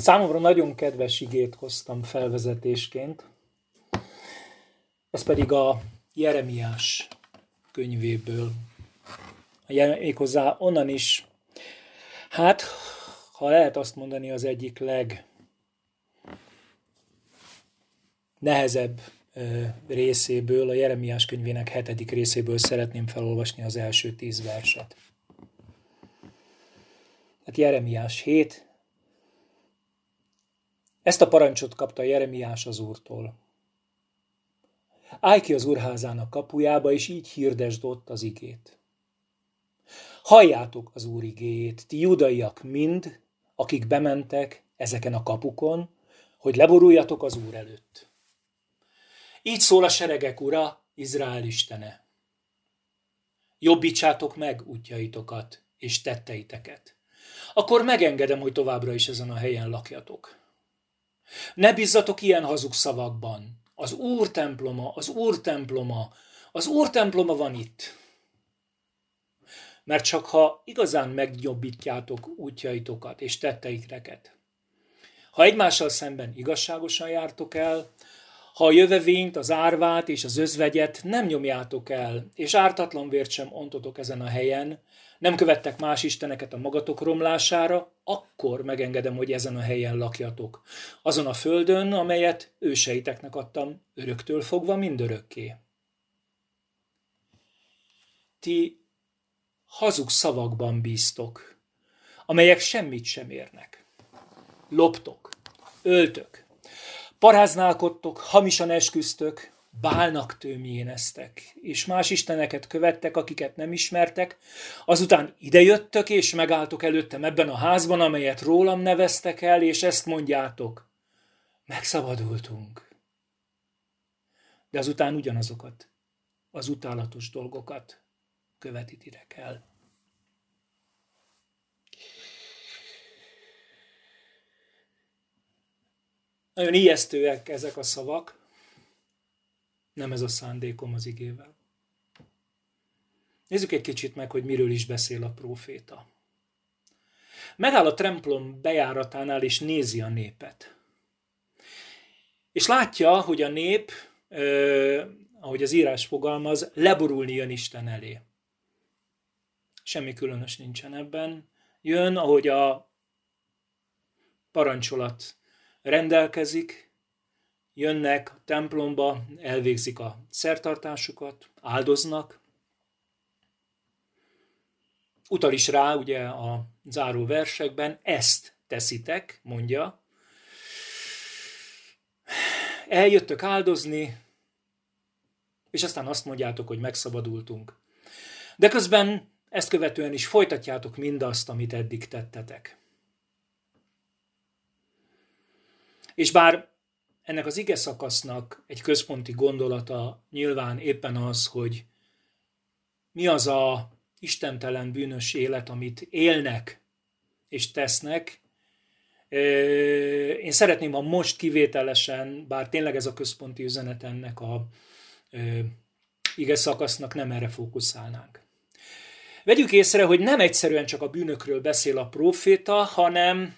Számomra nagyon kedves igét hoztam felvezetésként, ez pedig a Jeremiás könyvéből. Méghozzá onnan is, hát, ha lehet azt mondani, az egyik leg nehezebb részéből, a Jeremiás könyvének hetedik részéből szeretném felolvasni az első tíz verset. Hát Jeremiás 7. Ezt a parancsot kapta Jeremiás az úrtól. Állj ki az úrházának kapujába, és így hirdesd ott az igét. Halljátok az úr igéjét, ti judaiak mind, akik bementek ezeken a kapukon, hogy leboruljatok az úr előtt. Így szól a seregek ura, Izrael istene. Jobbítsátok meg útjaitokat és tetteiteket. Akkor megengedem, hogy továbbra is ezen a helyen lakjatok. Ne bizzatok ilyen hazug szavakban. Az Úr temploma, az Úr temploma, az Úr temploma van itt. Mert csak ha igazán megjobbítjátok útjaitokat és tetteiteket, ha egymással szemben igazságosan jártok el, ha a jövevényt, az árvát és az özvegyet nem nyomjátok el, és ártatlan vért sem ontotok ezen a helyen, nem követtek más isteneket a magatok romlására, akkor megengedem, hogy ezen a helyen lakjatok. Azon a földön, amelyet őseiteknek adtam, öröktől fogva mindörökké. Ti hazug szavakban bíztok, amelyek semmit sem érnek. Loptok, öltök, paráználkodtok, hamisan esküztök, bálnak tőmjéneztek, és más isteneket követtek, akiket nem ismertek, azután idejöttök, és megálltok előttem ebben a házban, amelyet rólam neveztek el, és ezt mondjátok, megszabadultunk. De azután ugyanazokat, az utálatos dolgokat követitek el. Nagyon ijesztőek ezek a szavak, nem ez a szándékom az igével. Nézzük egy kicsit meg, hogy miről is beszél a próféta. Megáll a templom bejáratánál, és nézi a népet. És látja, hogy a nép, eh, ahogy az írás fogalmaz, leborulni jön Isten elé. Semmi különös nincsen ebben. Jön, ahogy a parancsolat rendelkezik, jönnek a templomba, elvégzik a szertartásukat, áldoznak. Utal is rá ugye a záró versekben, ezt teszitek, mondja. Eljöttök áldozni, és aztán azt mondjátok, hogy megszabadultunk. De közben ezt követően is folytatjátok mindazt, amit eddig tettetek. És bár ennek az ige szakasznak egy központi gondolata nyilván éppen az, hogy mi az a istentelen bűnös élet, amit élnek és tesznek. Én szeretném, ha most kivételesen, bár tényleg ez a központi üzenet ennek a ige szakasznak, nem erre fókuszálnánk. Vegyük észre, hogy nem egyszerűen csak a bűnökről beszél a próféta, hanem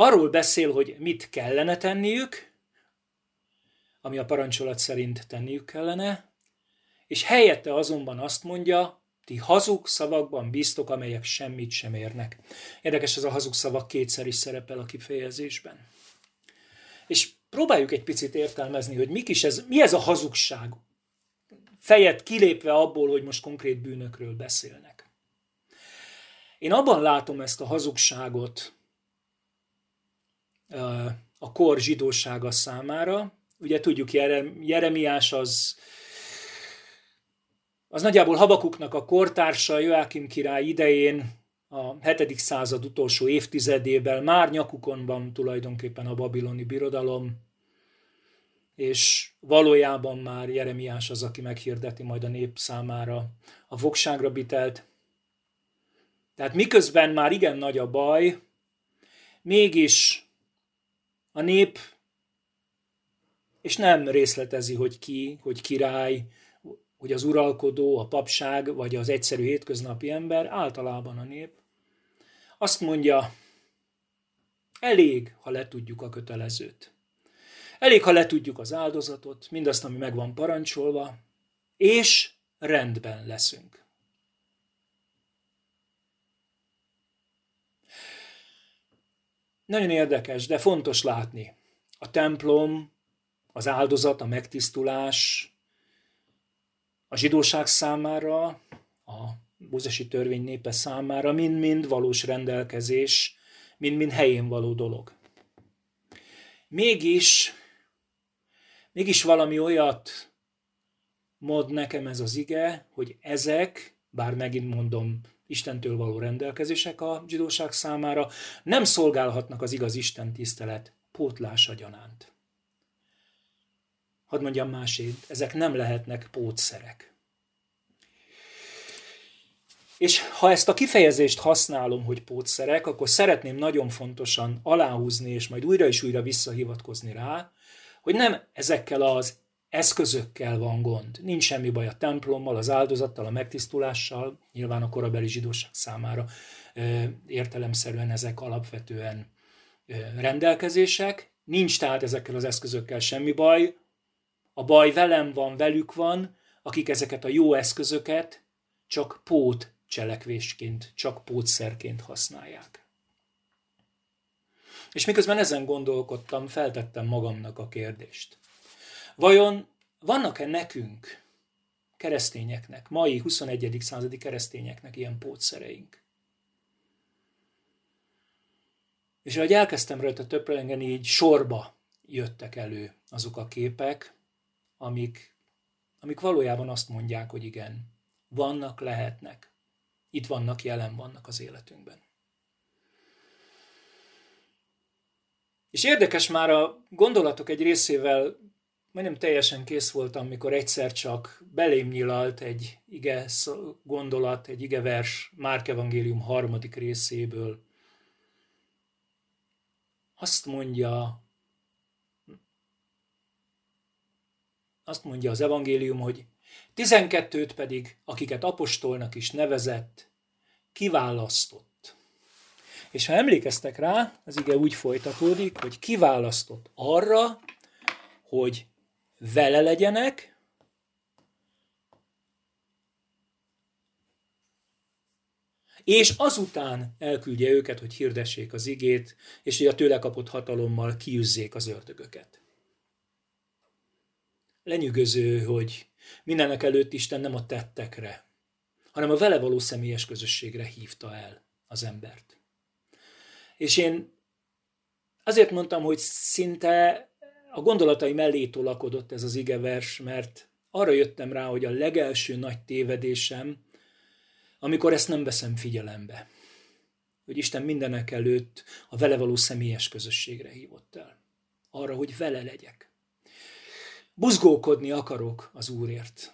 Arról beszél, hogy mit kellene tenniük, ami a parancsolat szerint tenniük kellene, és helyette azonban azt mondja, ti hazug szavakban bíztok, amelyek semmit sem érnek. Érdekes, ez a hazug szavak kétszer is szerepel a kifejezésben. És próbáljuk egy picit értelmezni, hogy mik is ez, mi ez a hazugság, fejet kilépve abból, hogy most konkrét bűnökről beszélnek. Én abban látom ezt a hazugságot, a kor zsidósága számára. Ugye tudjuk, Jeremiás az, az nagyjából Habakuknak a kortársa, Joachim király idején, a 7. század utolsó évtizedében már nyakukon van tulajdonképpen a babiloni birodalom, és valójában már Jeremiás az, aki meghirdeti majd a nép számára a fogságra bitelt. Tehát miközben már igen nagy a baj, mégis a nép, és nem részletezi, hogy ki, hogy király, hogy az uralkodó, a papság, vagy az egyszerű hétköznapi ember, általában a nép. Azt mondja, Elég, ha letudjuk a kötelezőt. Elég, ha letudjuk az áldozatot, mindazt, ami meg van parancsolva, és rendben leszünk. Nagyon érdekes, de fontos látni. A templom, az áldozat, a megtisztulás a zsidóság számára, a búzesi törvény népe számára mind-mind valós rendelkezés, mind-mind helyén való dolog. Mégis, mégis valami olyat mond nekem ez az ige, hogy ezek, bár megint mondom, Istentől való rendelkezések a zsidóság számára, nem szolgálhatnak az igaz Isten tisztelet pótlása gyanánt. Hadd mondjam másét, ezek nem lehetnek pótszerek. És ha ezt a kifejezést használom, hogy pótszerek, akkor szeretném nagyon fontosan aláhúzni, és majd újra és újra visszahivatkozni rá, hogy nem ezekkel az eszközökkel van gond. Nincs semmi baj a templommal, az áldozattal, a megtisztulással, nyilván a korabeli zsidóság számára értelemszerűen ezek alapvetően rendelkezések. Nincs tehát ezekkel az eszközökkel semmi baj. A baj velem van, velük van, akik ezeket a jó eszközöket csak pót cselekvésként, csak pótszerként használják. És miközben ezen gondolkodtam, feltettem magamnak a kérdést. Vajon vannak-e nekünk, keresztényeknek, mai 21. századi keresztényeknek ilyen pótszereink? És ahogy elkezdtem rajta töprengeni, így sorba jöttek elő azok a képek, amik, amik valójában azt mondják, hogy igen, vannak, lehetnek. Itt vannak, jelen vannak az életünkben. És érdekes már a gondolatok egy részével majdnem teljesen kész voltam, mikor egyszer csak belém nyilalt egy ige gondolat, egy ige vers Márk Evangélium harmadik részéből. Azt mondja, azt mondja az evangélium, hogy tizenkettőt pedig, akiket apostolnak is nevezett, kiválasztott. És ha emlékeztek rá, az ige úgy folytatódik, hogy kiválasztott arra, hogy vele legyenek, és azután elküldje őket, hogy hirdessék az igét, és hogy a tőle kapott hatalommal kiüzzék az ördögöket. Lenyűgöző, hogy mindenek előtt Isten nem a tettekre, hanem a vele való személyes közösségre hívta el az embert. És én azért mondtam, hogy szinte a gondolatai mellé tolakodott ez az igevers, mert arra jöttem rá, hogy a legelső nagy tévedésem, amikor ezt nem veszem figyelembe, hogy Isten mindenek előtt a vele való személyes közösségre hívott el. Arra, hogy vele legyek. Buzgókodni akarok az Úrért.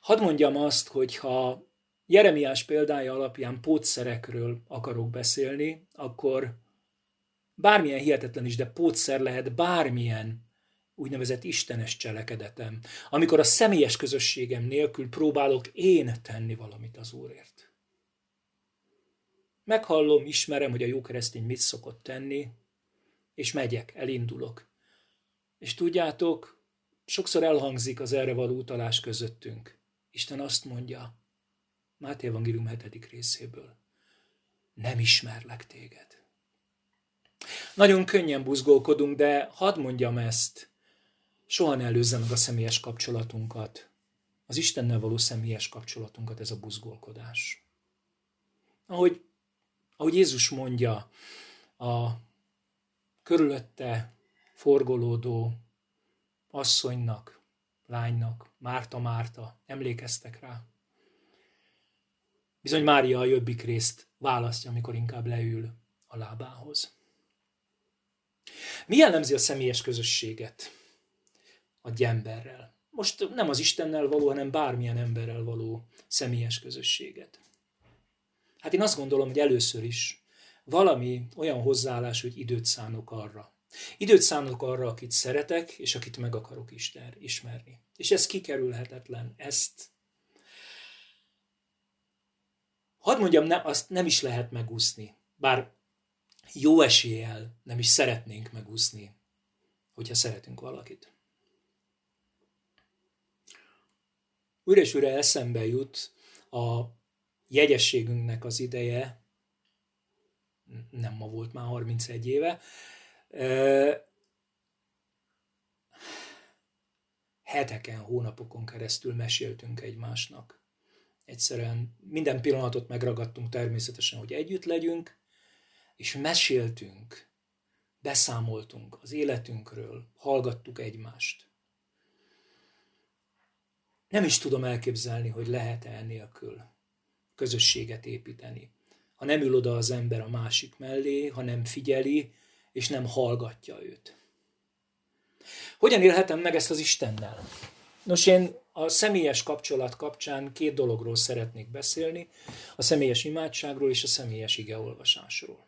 Hadd mondjam azt, hogy ha Jeremiás példája alapján pótszerekről akarok beszélni, akkor bármilyen hihetetlen is, de pótszer lehet bármilyen úgynevezett istenes cselekedetem, amikor a személyes közösségem nélkül próbálok én tenni valamit az Úrért. Meghallom, ismerem, hogy a jó keresztény mit szokott tenni, és megyek, elindulok. És tudjátok, sokszor elhangzik az erre való utalás közöttünk. Isten azt mondja, Máté Evangélium 7. részéből, nem ismerlek téged. Nagyon könnyen buzgolkodunk, de hadd mondjam ezt, soha ne előzze meg a személyes kapcsolatunkat, az Istennel való személyes kapcsolatunkat ez a buzgolkodás. Ahogy, ahogy Jézus mondja a körülötte forgolódó asszonynak, lánynak, Márta, Márta, emlékeztek rá. Bizony Mária a jobbik részt választja, amikor inkább leül a lábához. Mi jellemzi a személyes közösséget a emberrel? Most nem az Istennel való, hanem bármilyen emberrel való személyes közösséget. Hát én azt gondolom, hogy először is valami olyan hozzáállás, hogy időt szánok arra. Időt szánok arra, akit szeretek, és akit meg akarok Isten ismerni. És ez kikerülhetetlen. Ezt hadd mondjam, ne, azt nem is lehet megúszni. Bár jó eséllyel nem is szeretnénk megúszni, hogyha szeretünk valakit. Újra és újra eszembe jut a jegyességünknek az ideje, nem ma volt már 31 éve, heteken, hónapokon keresztül meséltünk egymásnak. Egyszerűen minden pillanatot megragadtunk természetesen, hogy együtt legyünk, és meséltünk, beszámoltunk az életünkről, hallgattuk egymást. Nem is tudom elképzelni, hogy lehet-e ennélkül közösséget építeni. Ha nem ül oda az ember a másik mellé, ha nem figyeli, és nem hallgatja őt. Hogyan élhetem meg ezt az Istennel? Nos, én a személyes kapcsolat kapcsán két dologról szeretnék beszélni, a személyes imádságról és a személyes igeolvasásról.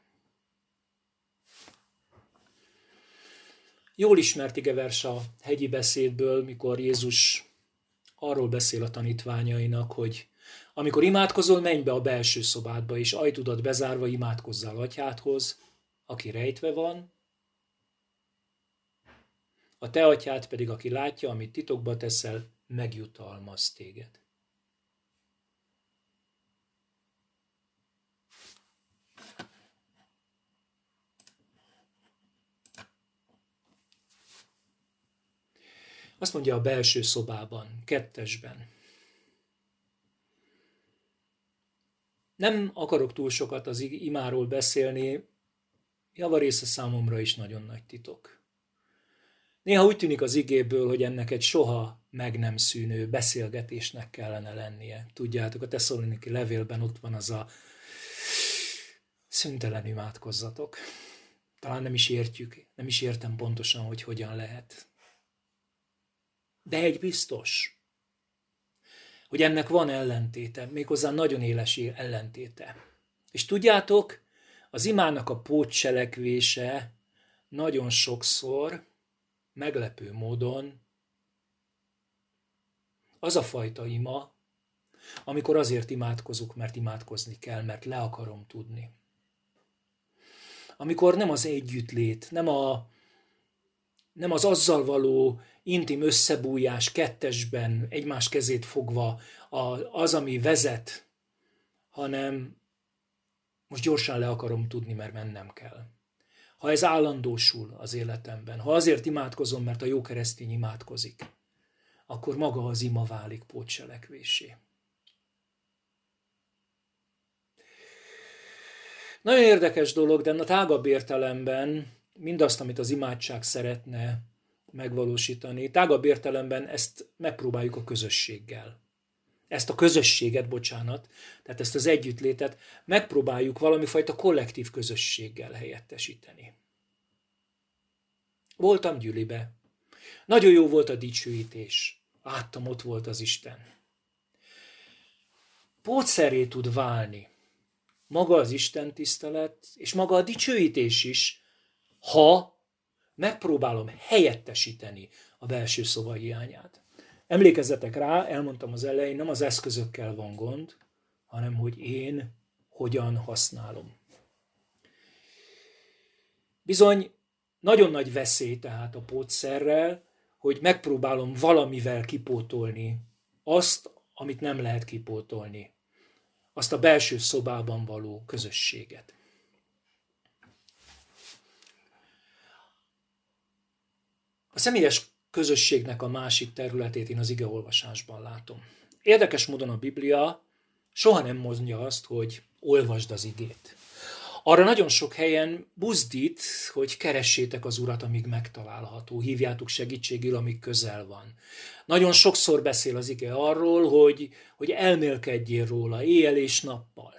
Jól ismert igevers a hegyi beszédből, mikor Jézus arról beszél a tanítványainak, hogy amikor imádkozol, menj be a belső szobádba, és ajtudat bezárva imádkozzál atyádhoz, aki rejtve van, a te atyád pedig, aki látja, amit titokba teszel, megjutalmaz téged. Azt mondja a belső szobában, kettesben. Nem akarok túl sokat az imáról beszélni, javarésze számomra is nagyon nagy titok. Néha úgy tűnik az igéből, hogy ennek egy soha meg nem szűnő beszélgetésnek kellene lennie. Tudjátok, a Tesszaloniki levélben ott van az a szüntelen imádkozzatok. Talán nem is értjük, nem is értem pontosan, hogy hogyan lehet. De egy biztos, hogy ennek van ellentéte, méghozzá nagyon éles ellentéte. És tudjátok, az imának a pótcselekvése nagyon sokszor meglepő módon az a fajta ima, amikor azért imádkozunk, mert imádkozni kell, mert le akarom tudni. Amikor nem az együttlét, nem, a, nem az azzal való intim összebújás kettesben, egymás kezét fogva, az, ami vezet, hanem most gyorsan le akarom tudni, mert mennem kell ha ez állandósul az életemben, ha azért imádkozom, mert a jó keresztény imádkozik, akkor maga az ima válik pótselekvésé. Nagyon érdekes dolog, de a tágabb értelemben mindazt, amit az imádság szeretne megvalósítani, tágabb értelemben ezt megpróbáljuk a közösséggel ezt a közösséget, bocsánat, tehát ezt az együttlétet megpróbáljuk valami fajta kollektív közösséggel helyettesíteni. Voltam gyülibe. Nagyon jó volt a dicsőítés. Láttam, ott volt az Isten. Pótszeré tud válni maga az Isten tisztelet, és maga a dicsőítés is, ha megpróbálom helyettesíteni a belső szoba hiányát. Emlékezzetek rá, elmondtam az elején, nem az eszközökkel van gond, hanem hogy én hogyan használom. Bizony, nagyon nagy veszély tehát a pótszerrel, hogy megpróbálom valamivel kipótolni azt, amit nem lehet kipótolni. Azt a belső szobában való közösséget. A személyes közösségnek a másik területét én az igeolvasásban látom. Érdekes módon a Biblia soha nem mondja azt, hogy olvasd az igét. Arra nagyon sok helyen buzdít, hogy keressétek az Urat, amíg megtalálható, hívjátok segítségül, amíg közel van. Nagyon sokszor beszél az ige arról, hogy, hogy elmélkedjél róla éjjel és nappal.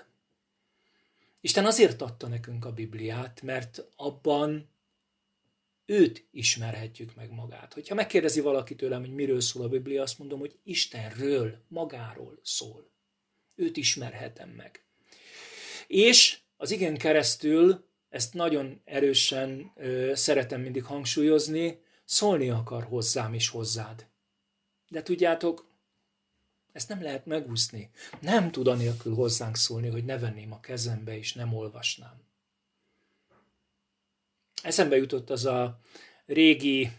Isten azért adta nekünk a Bibliát, mert abban őt ismerhetjük meg magát. Hogyha megkérdezi valaki tőlem, hogy miről szól a Biblia, azt mondom, hogy Istenről, magáról szól. Őt ismerhetem meg. És az igen keresztül, ezt nagyon erősen ö, szeretem mindig hangsúlyozni, szólni akar hozzám és hozzád. De tudjátok, ezt nem lehet megúszni. Nem tud anélkül hozzánk szólni, hogy ne venném a kezembe és nem olvasnám. Eszembe jutott az a régi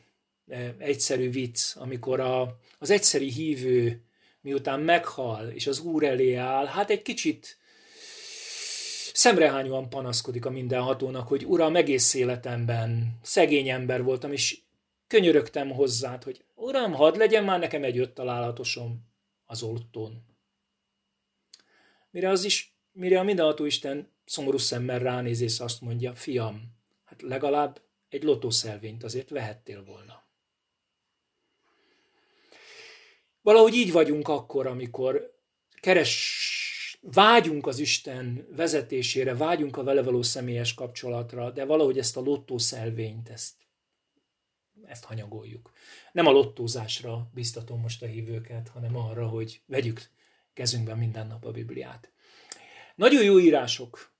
e, egyszerű vicc, amikor a, az egyszeri hívő miután meghal, és az Úr elé áll, hát egy kicsit szemrehányóan panaszkodik a mindenhatónak, hogy Uram, egész életemben szegény ember voltam, és könyörögtem hozzád, hogy Uram, hadd legyen már nekem egy öt találatosom az oltón. Mire, az is, mire a mindenható Isten szomorú szemmel ránéz, és azt mondja, fiam, hát legalább egy lotószelvényt azért vehettél volna. Valahogy így vagyunk akkor, amikor keres, vágyunk az Isten vezetésére, vágyunk a vele való személyes kapcsolatra, de valahogy ezt a lottószelvényt, ezt, ezt hanyagoljuk. Nem a lottózásra biztatom most a hívőket, hanem arra, hogy vegyük kezünkben minden nap a Bibliát. Nagyon jó írások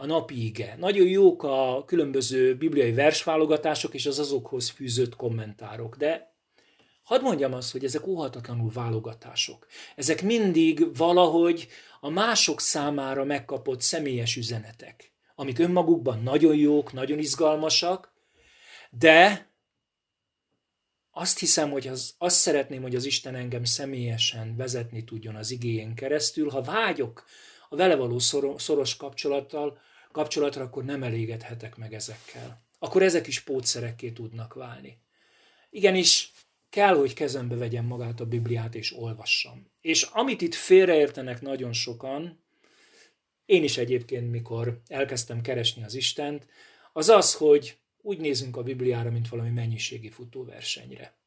a napi ige, nagyon jók a különböző bibliai versválogatások és az azokhoz fűzött kommentárok, de Hadd mondjam azt, hogy ezek óhatatlanul válogatások. Ezek mindig valahogy a mások számára megkapott személyes üzenetek, amik önmagukban nagyon jók, nagyon izgalmasak, de azt hiszem, hogy az, azt szeretném, hogy az Isten engem személyesen vezetni tudjon az igényen keresztül. Ha vágyok a vele való szoros kapcsolattal, kapcsolatra, akkor nem elégedhetek meg ezekkel. Akkor ezek is pótszerekké tudnak válni. Igenis, kell, hogy kezembe vegyem magát a Bibliát és olvassam. És amit itt félreértenek nagyon sokan, én is egyébként, mikor elkezdtem keresni az Istent, az az, hogy úgy nézünk a Bibliára, mint valami mennyiségi futóversenyre.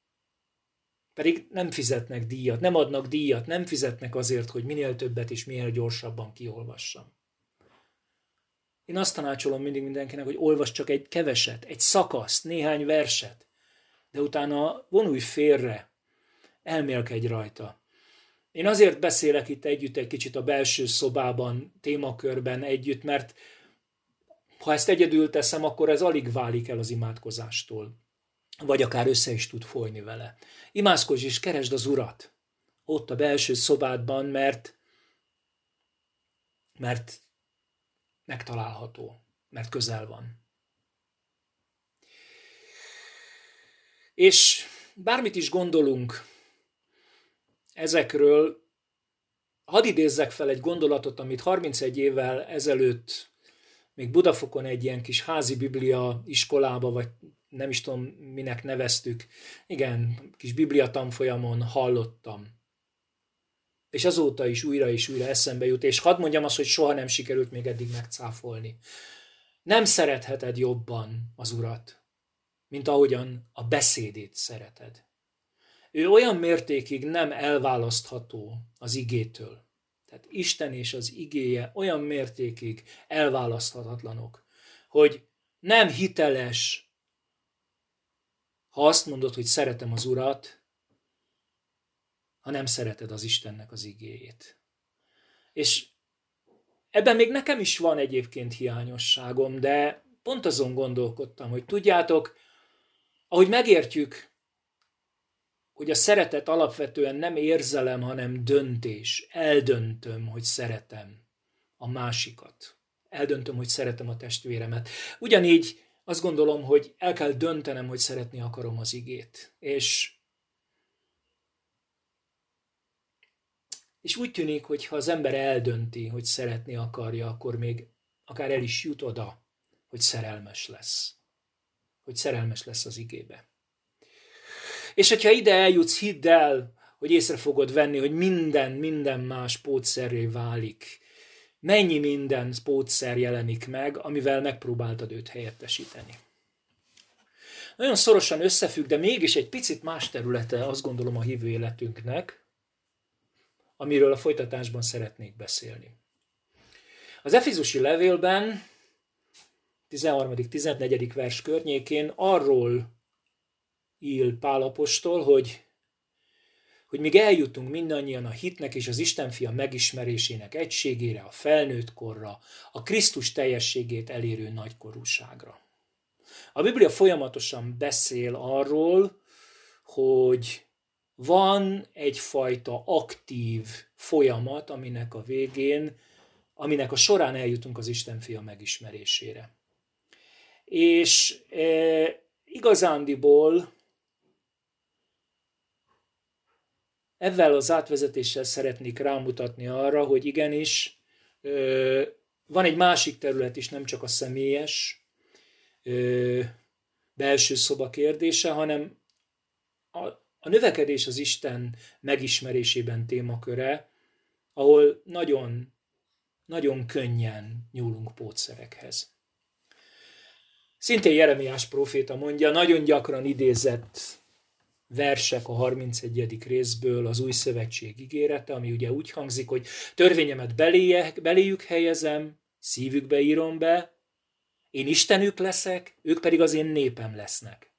Pedig nem fizetnek díjat, nem adnak díjat, nem fizetnek azért, hogy minél többet és minél gyorsabban kiolvassam. Én azt tanácsolom mindig mindenkinek, hogy olvas csak egy keveset, egy szakaszt, néhány verset, de utána vonulj félre, elmélkedj rajta. Én azért beszélek itt együtt egy kicsit a belső szobában, témakörben együtt, mert ha ezt egyedül teszem, akkor ez alig válik el az imádkozástól. Vagy akár össze is tud folyni vele. Imádkozz és keresd az Urat. Ott a belső szobádban, mert, mert megtalálható, mert közel van. És bármit is gondolunk ezekről, hadd idézzek fel egy gondolatot, amit 31 évvel ezelőtt még Budafokon egy ilyen kis házi biblia iskolába, vagy nem is tudom, minek neveztük, igen, kis biblia tanfolyamon hallottam. És azóta is újra és újra eszembe jut, és hadd mondjam azt, hogy soha nem sikerült még eddig megcáfolni. Nem szeretheted jobban az urat, mint ahogyan a beszédét szereted. Ő olyan mértékig nem elválasztható az igétől. Tehát Isten és az igéje olyan mértékig elválaszthatatlanok, hogy nem hiteles, ha azt mondod, hogy szeretem az Urat, ha nem szereted az Istennek az igéjét. És ebben még nekem is van egyébként hiányosságom, de pont azon gondolkodtam, hogy tudjátok, ahogy megértjük, hogy a szeretet alapvetően nem érzelem, hanem döntés. Eldöntöm, hogy szeretem a másikat. Eldöntöm, hogy szeretem a testvéremet. Ugyanígy azt gondolom, hogy el kell döntenem, hogy szeretni akarom az igét. És, és úgy tűnik, hogy ha az ember eldönti, hogy szeretni akarja, akkor még akár el is jut oda, hogy szerelmes lesz hogy szerelmes lesz az igébe. És hogyha ide eljutsz, hidd el, hogy észre fogod venni, hogy minden, minden más pótszerré válik. Mennyi minden pótszer jelenik meg, amivel megpróbáltad őt helyettesíteni. Nagyon szorosan összefügg, de mégis egy picit más területe, azt gondolom, a hívő életünknek, amiről a folytatásban szeretnék beszélni. Az Efizusi levélben 13.-14. vers környékén arról ír Pálapostól, hogy, hogy míg eljutunk mindannyian a hitnek és az Isten fia megismerésének egységére, a felnőtt korra, a Krisztus teljességét elérő nagykorúságra. A Biblia folyamatosan beszél arról, hogy van egyfajta aktív folyamat, aminek a végén, aminek a során eljutunk az Isten fia megismerésére. És e, igazándiból ezzel az átvezetéssel szeretnék rámutatni arra, hogy igenis van egy másik terület is, nem csak a személyes belső szoba kérdése, hanem a, a növekedés az Isten megismerésében témaköre, ahol nagyon, nagyon könnyen nyúlunk pótszerekhez. Szintén Jeremiás próféta mondja, nagyon gyakran idézett versek a 31. részből az új szövetség ígérete, ami ugye úgy hangzik, hogy törvényemet beléje, beléjük helyezem, szívükbe írom be, én Istenük leszek, ők pedig az én népem lesznek.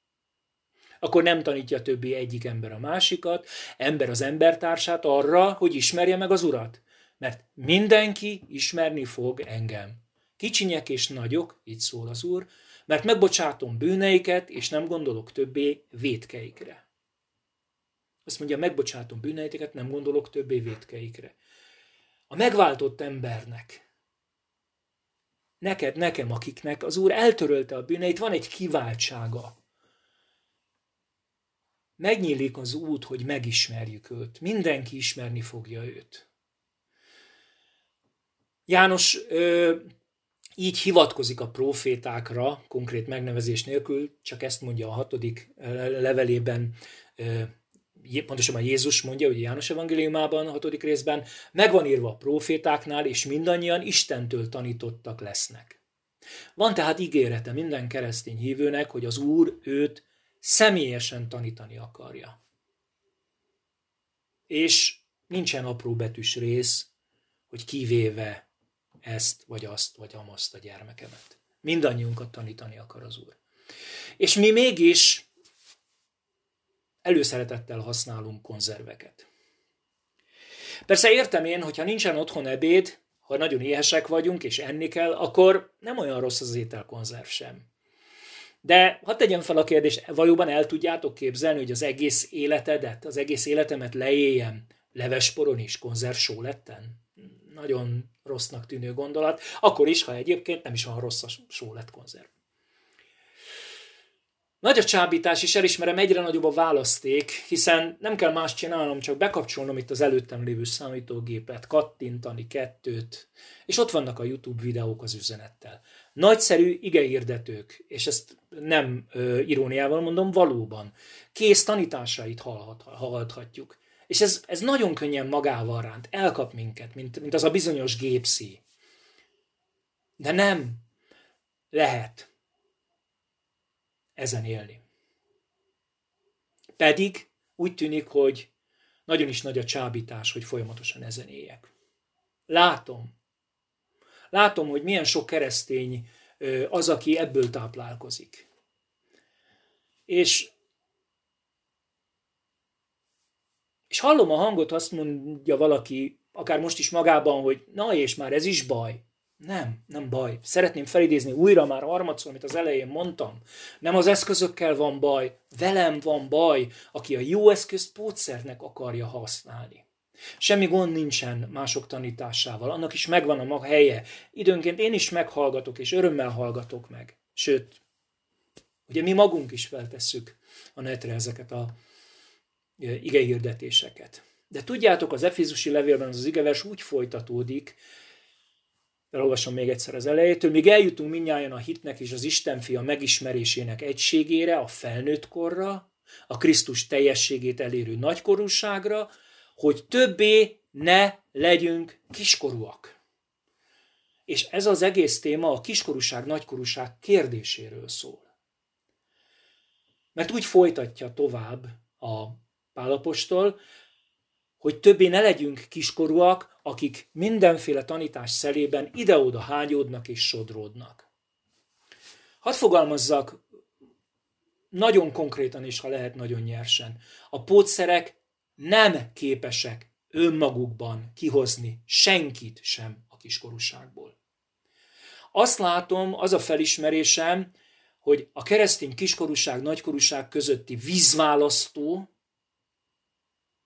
Akkor nem tanítja többi egyik ember a másikat, ember az embertársát arra, hogy ismerje meg az Urat. Mert mindenki ismerni fog engem. Kicsinyek és nagyok, így szól az Úr, mert megbocsátom bűneiket, és nem gondolok többé vétkeikre. Azt mondja, megbocsátom bűneiteket, nem gondolok többé vétkeikre. A megváltott embernek, neked, nekem, akiknek az Úr eltörölte a bűneit, van egy kiváltsága. Megnyílik az út, hogy megismerjük őt. Mindenki ismerni fogja őt. János ö, így hivatkozik a profétákra, konkrét megnevezés nélkül, csak ezt mondja a hatodik levelében pontosabban Jézus mondja, hogy János evangéliumában, hatodik részben, megvan írva a profétáknál, és mindannyian Istentől tanítottak lesznek. Van tehát ígérete minden keresztény hívőnek, hogy az Úr őt személyesen tanítani akarja. És nincsen apró betűs rész, hogy kivéve ezt, vagy azt, vagy amazt a gyermekemet. Mindannyiunkat tanítani akar az Úr. És mi mégis előszeretettel használunk konzerveket. Persze értem én, hogyha nincsen otthon ebéd, ha nagyon éhesek vagyunk és enni kell, akkor nem olyan rossz az ételkonzerv sem. De hadd tegyem fel a kérdést, valóban el tudjátok képzelni, hogy az egész életedet, az egész életemet leéljem levesporon és konzerv sóletten? Nagyon rossznak tűnő gondolat, akkor is, ha egyébként nem is olyan rossz a sólett konzerv. Nagy a csábítás, és elismerem, egyre nagyobb a választék, hiszen nem kell más csinálnom, csak bekapcsolnom itt az előttem lévő számítógépet, kattintani kettőt, és ott vannak a YouTube videók az üzenettel. Nagyszerű igehirdetők, és ezt nem ö, iróniával mondom, valóban. Kész tanításait hallhat, hallhatjuk. És ez, ez nagyon könnyen magával ránt, elkap minket, mint, mint az a bizonyos gépszí. De nem lehet ezen élni. Pedig úgy tűnik, hogy nagyon is nagy a csábítás, hogy folyamatosan ezen éljek. Látom. Látom, hogy milyen sok keresztény az, aki ebből táplálkozik. És, és hallom a hangot, azt mondja valaki, akár most is magában, hogy na és már ez is baj. Nem, nem baj. Szeretném felidézni újra már harmadszor, amit az elején mondtam. Nem az eszközökkel van baj, velem van baj, aki a jó eszközt pótszernek akarja használni. Semmi gond nincsen mások tanításával, annak is megvan a maga helye. Időnként én is meghallgatok, és örömmel hallgatok meg. Sőt, ugye mi magunk is feltesszük a netre ezeket a igehirdetéseket. De tudjátok, az Efézusi levélben az, az igevers úgy folytatódik, Elolvasom még egyszer az elejétől. Míg eljutunk minnyáján a hitnek és az Isten fia megismerésének egységére, a felnőtt korra, a Krisztus teljességét elérő nagykorúságra, hogy többé ne legyünk kiskorúak. És ez az egész téma a kiskorúság, nagykorúság kérdéséről szól. Mert úgy folytatja tovább a Pálapostól, hogy többé ne legyünk kiskorúak, akik mindenféle tanítás szelében ide-oda hágyódnak és sodródnak. Hadd fogalmazzak nagyon konkrétan és ha lehet nagyon nyersen. A pótszerek nem képesek önmagukban kihozni senkit sem a kiskorúságból. Azt látom, az a felismerésem, hogy a keresztény kiskorúság, nagykorúság közötti vízválasztó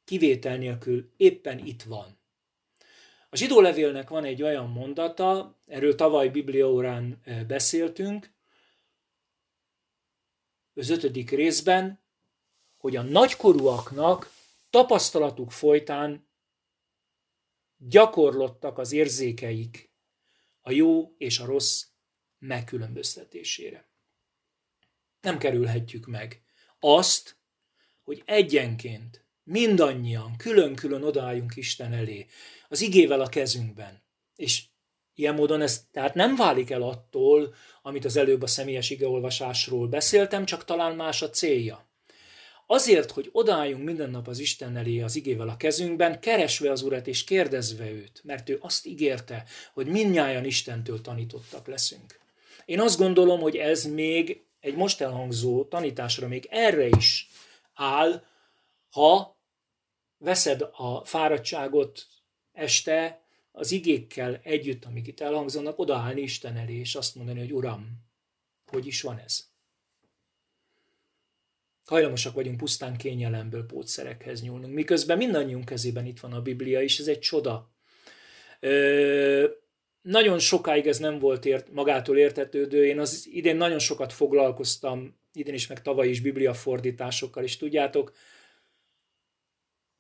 kivétel nélkül éppen itt van. A zsidó levélnek van egy olyan mondata, erről tavaly bibliaórán beszéltünk, az ötödik részben, hogy a nagykorúaknak tapasztalatuk folytán gyakorlottak az érzékeik a jó és a rossz megkülönböztetésére. Nem kerülhetjük meg azt, hogy egyenként, mindannyian, külön-külön odaálljunk Isten elé, az igével a kezünkben, és Ilyen módon ez tehát nem válik el attól, amit az előbb a személyes igeolvasásról beszéltem, csak talán más a célja. Azért, hogy odaálljunk minden nap az Isten elé az igével a kezünkben, keresve az Urat és kérdezve őt, mert ő azt ígérte, hogy mindnyájan Istentől tanítottak leszünk. Én azt gondolom, hogy ez még egy most elhangzó tanításra még erre is áll, ha veszed a fáradtságot este, az igékkel együtt, amik itt elhangzanak, odaállni Isten elé, és azt mondani, hogy Uram, hogy is van ez? Hajlamosak vagyunk pusztán kényelemből pótszerekhez nyúlnunk, miközben mindannyiunk kezében itt van a Biblia, és ez egy csoda. Ö, nagyon sokáig ez nem volt ért, magától értetődő. Én az idén nagyon sokat foglalkoztam, idén is, meg tavaly is Biblia fordításokkal, és tudjátok,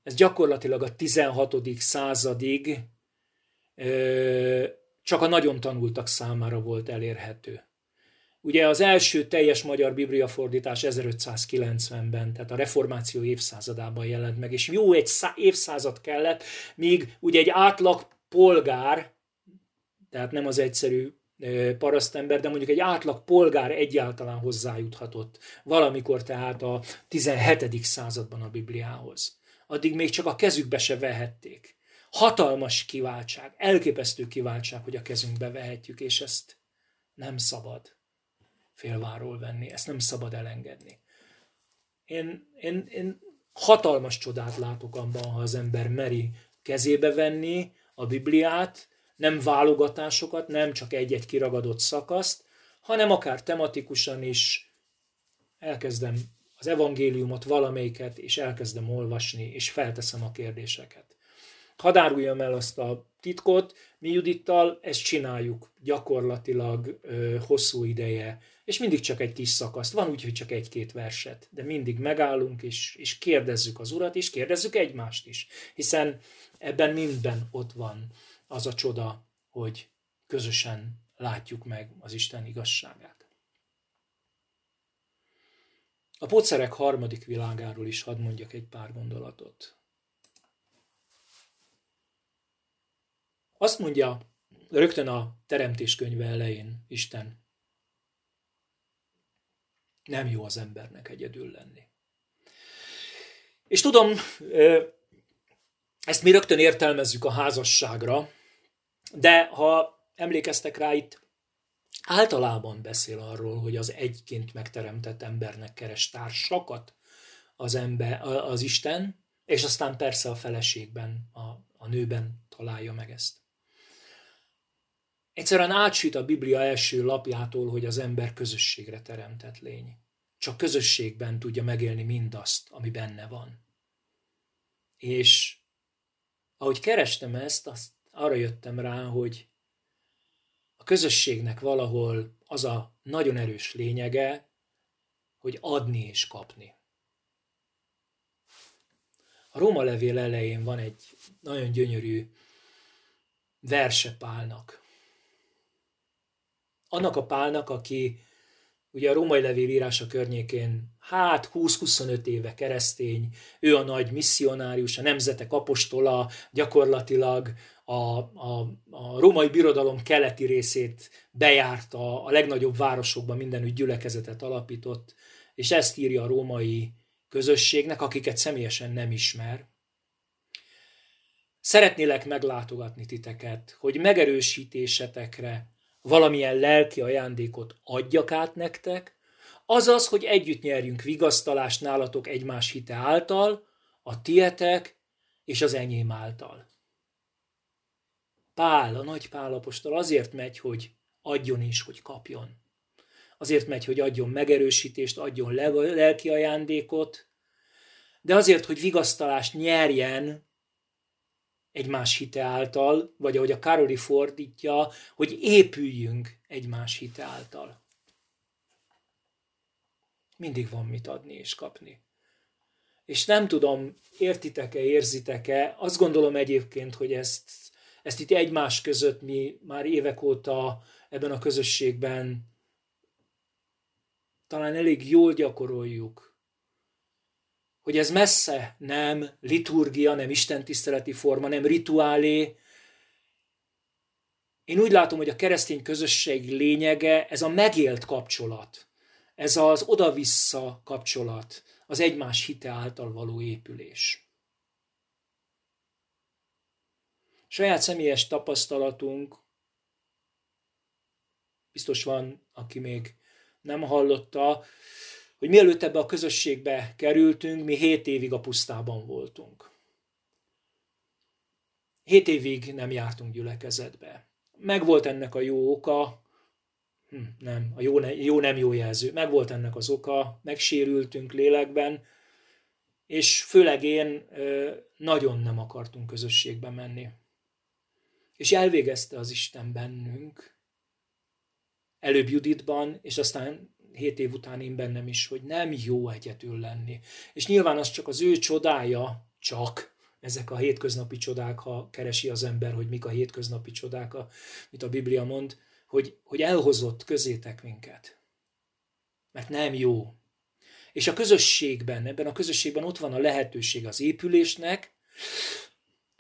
ez gyakorlatilag a 16. századig csak a nagyon tanultak számára volt elérhető. Ugye az első teljes magyar biblia fordítás 1590-ben, tehát a reformáció évszázadában jelent meg, és jó egy évszázad kellett, míg ugye egy átlag polgár, tehát nem az egyszerű parasztember, de mondjuk egy átlag polgár egyáltalán hozzájuthatott valamikor tehát a 17. században a Bibliához. Addig még csak a kezükbe se vehették. Hatalmas kiváltság, elképesztő kiváltság, hogy a kezünkbe vehetjük, és ezt nem szabad félváról venni, ezt nem szabad elengedni. Én, én, én hatalmas csodát látok abban, ha az ember meri kezébe venni a Bibliát, nem válogatásokat, nem csak egy-egy kiragadott szakaszt, hanem akár tematikusan is elkezdem az evangéliumot, valamelyiket, és elkezdem olvasni, és felteszem a kérdéseket. Hadd áruljam el azt a titkot, mi Judittal ezt csináljuk gyakorlatilag ö, hosszú ideje, és mindig csak egy kis szakaszt. Van úgy, hogy csak egy-két verset, de mindig megállunk, és, és kérdezzük az Urat, és kérdezzük egymást is, hiszen ebben minden ott van az a csoda, hogy közösen látjuk meg az Isten igazságát. A pótszerek harmadik világáról is hadd mondjak egy pár gondolatot. Azt mondja rögtön a teremtés könyve elején Isten, nem jó az embernek egyedül lenni. És tudom, ezt mi rögtön értelmezzük a házasságra, de ha emlékeztek rá, itt általában beszél arról, hogy az egyként megteremtett embernek keres társakat az, ember, az Isten, és aztán persze a feleségben, a, a nőben találja meg ezt. Egyszerűen átsüt a Biblia első lapjától, hogy az ember közösségre teremtett lény. Csak közösségben tudja megélni mindazt, ami benne van. És ahogy kerestem ezt, azt arra jöttem rá, hogy közösségnek valahol az a nagyon erős lényege, hogy adni és kapni. A Róma levél elején van egy nagyon gyönyörű verse Pálnak annak a Pálnak, aki ugye a római levél írása környékén, hát 20-25 éve keresztény, ő a nagy misszionárius, a nemzetek apostola, gyakorlatilag a, a, a római birodalom keleti részét bejárta, a legnagyobb városokban mindenütt gyülekezetet alapított, és ezt írja a római közösségnek, akiket személyesen nem ismer. Szeretnélek meglátogatni titeket, hogy megerősítésetekre, valamilyen lelki ajándékot adjak át nektek, azaz, hogy együtt nyerjünk vigasztalást nálatok egymás hite által, a tietek és az enyém által. Pál, a nagy pálapostól azért megy, hogy adjon is, hogy kapjon. Azért megy, hogy adjon megerősítést, adjon lelki ajándékot, de azért, hogy vigasztalást nyerjen egymás hite által, vagy ahogy a Károli fordítja, hogy épüljünk egymás hite által. Mindig van mit adni és kapni. És nem tudom, értitek-e, érzitek-e, azt gondolom egyébként, hogy ezt, ezt itt egymás között mi már évek óta ebben a közösségben talán elég jól gyakoroljuk, hogy ez messze nem liturgia, nem istentiszteleti forma, nem rituálé. Én úgy látom, hogy a keresztény közösség lényege ez a megélt kapcsolat, ez az oda-vissza kapcsolat, az egymás hite által való épülés. Saját személyes tapasztalatunk, biztos van, aki még nem hallotta, hogy mielőtt ebbe a közösségbe kerültünk, mi hét évig a pusztában voltunk. Hét évig nem jártunk gyülekezetbe. Megvolt ennek a jó oka, hm, nem, a jó, ne, jó nem jó jelző. Megvolt ennek az oka, megsérültünk lélekben, és főleg én nagyon nem akartunk közösségbe menni. És elvégezte az Isten bennünk, előbb Juditban, és aztán hét év után én bennem is, hogy nem jó egyetül lenni. És nyilván az csak az ő csodája, csak ezek a hétköznapi csodák, ha keresi az ember, hogy mik a hétköznapi csodák, amit a Biblia mond, hogy, hogy elhozott közétek minket. Mert nem jó. És a közösségben, ebben a közösségben ott van a lehetőség az épülésnek,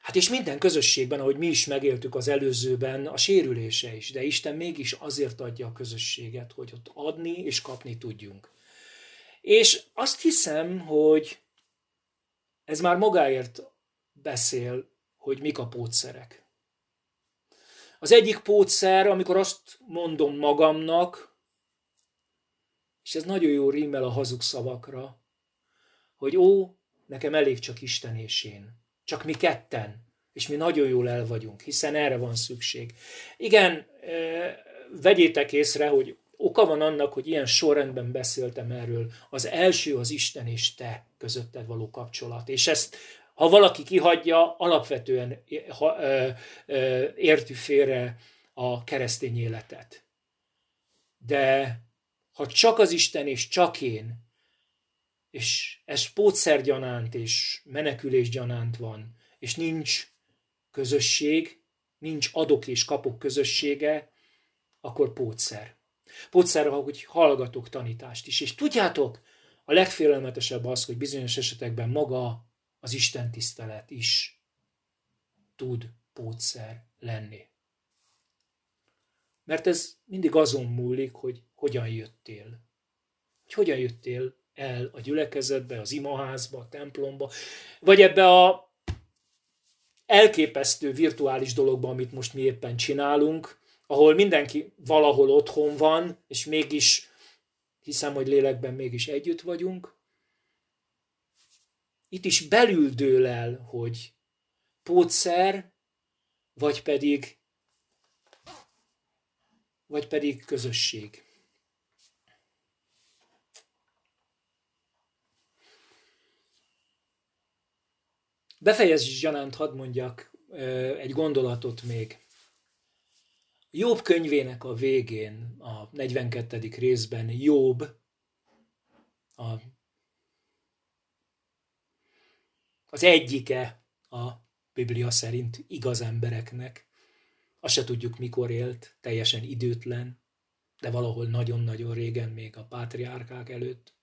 Hát és minden közösségben, ahogy mi is megéltük az előzőben, a sérülése is, de Isten mégis azért adja a közösséget, hogy ott adni és kapni tudjunk. És azt hiszem, hogy ez már magáért beszél, hogy mik a pótszerek. Az egyik pótszer, amikor azt mondom magamnak, és ez nagyon jó rímel a hazug szavakra, hogy ó, nekem elég csak Isten és én. Csak mi ketten. És mi nagyon jól el vagyunk, hiszen erre van szükség. Igen, vegyétek észre, hogy oka van annak, hogy ilyen sorrendben beszéltem erről. Az első az Isten és te közötted való kapcsolat. És ezt, ha valaki kihagyja, alapvetően érti félre a keresztény életet. De ha csak az Isten és csak én, és ez pótszergyanánt és menekülés gyanánt van, és nincs közösség, nincs adok és kapok közössége, akkor pótszer. Pótszer, hogy hallgatok tanítást is. És tudjátok, a legfélelmetesebb az, hogy bizonyos esetekben maga az Isten tisztelet is tud pótszer lenni. Mert ez mindig azon múlik, hogy hogyan jöttél. Hogy hogyan jöttél el a gyülekezetbe, az imaházba, a templomba, vagy ebbe a elképesztő virtuális dologban, amit most mi éppen csinálunk, ahol mindenki valahol otthon van, és mégis hiszem, hogy lélekben mégis együtt vagyunk. Itt is belül dől el, hogy pótszer, vagy pedig, vagy pedig közösség. Befejezés gyanánt hadd mondjak egy gondolatot még. Jobb könyvének a végén, a 42. részben Jobb, a, az egyike a Biblia szerint igaz embereknek. Azt se tudjuk, mikor élt, teljesen időtlen, de valahol nagyon-nagyon régen, még a pátriárkák előtt.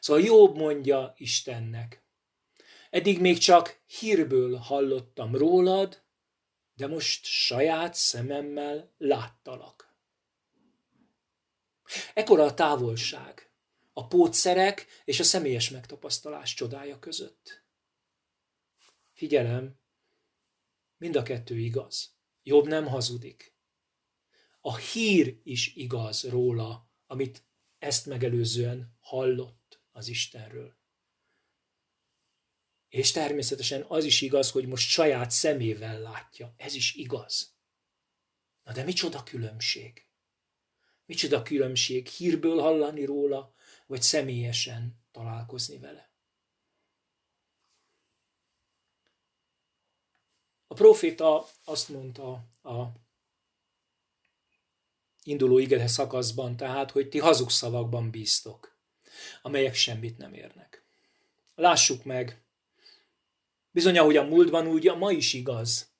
Szóval Jobb mondja Istennek, Eddig még csak hírből hallottam rólad, de most saját szememmel láttalak. Ekkora a távolság a pótszerek és a személyes megtapasztalás csodája között. Figyelem, mind a kettő igaz. Jobb nem hazudik. A hír is igaz róla, amit ezt megelőzően hallott az Istenről. És természetesen az is igaz, hogy most saját szemével látja. Ez is igaz. Na de micsoda különbség? Micsoda különbség hírből hallani róla, vagy személyesen találkozni vele? A proféta azt mondta a induló igere szakaszban, tehát, hogy ti hazugszavakban bíztok. amelyek semmit nem érnek. Lássuk meg, bizony, ahogy a múltban, úgy a ma is igaz.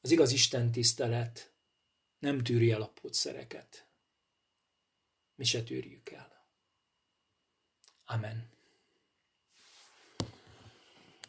Az igaz Isten tisztelet nem tűri el a pótszereket. Mi se tűrjük el. Amen.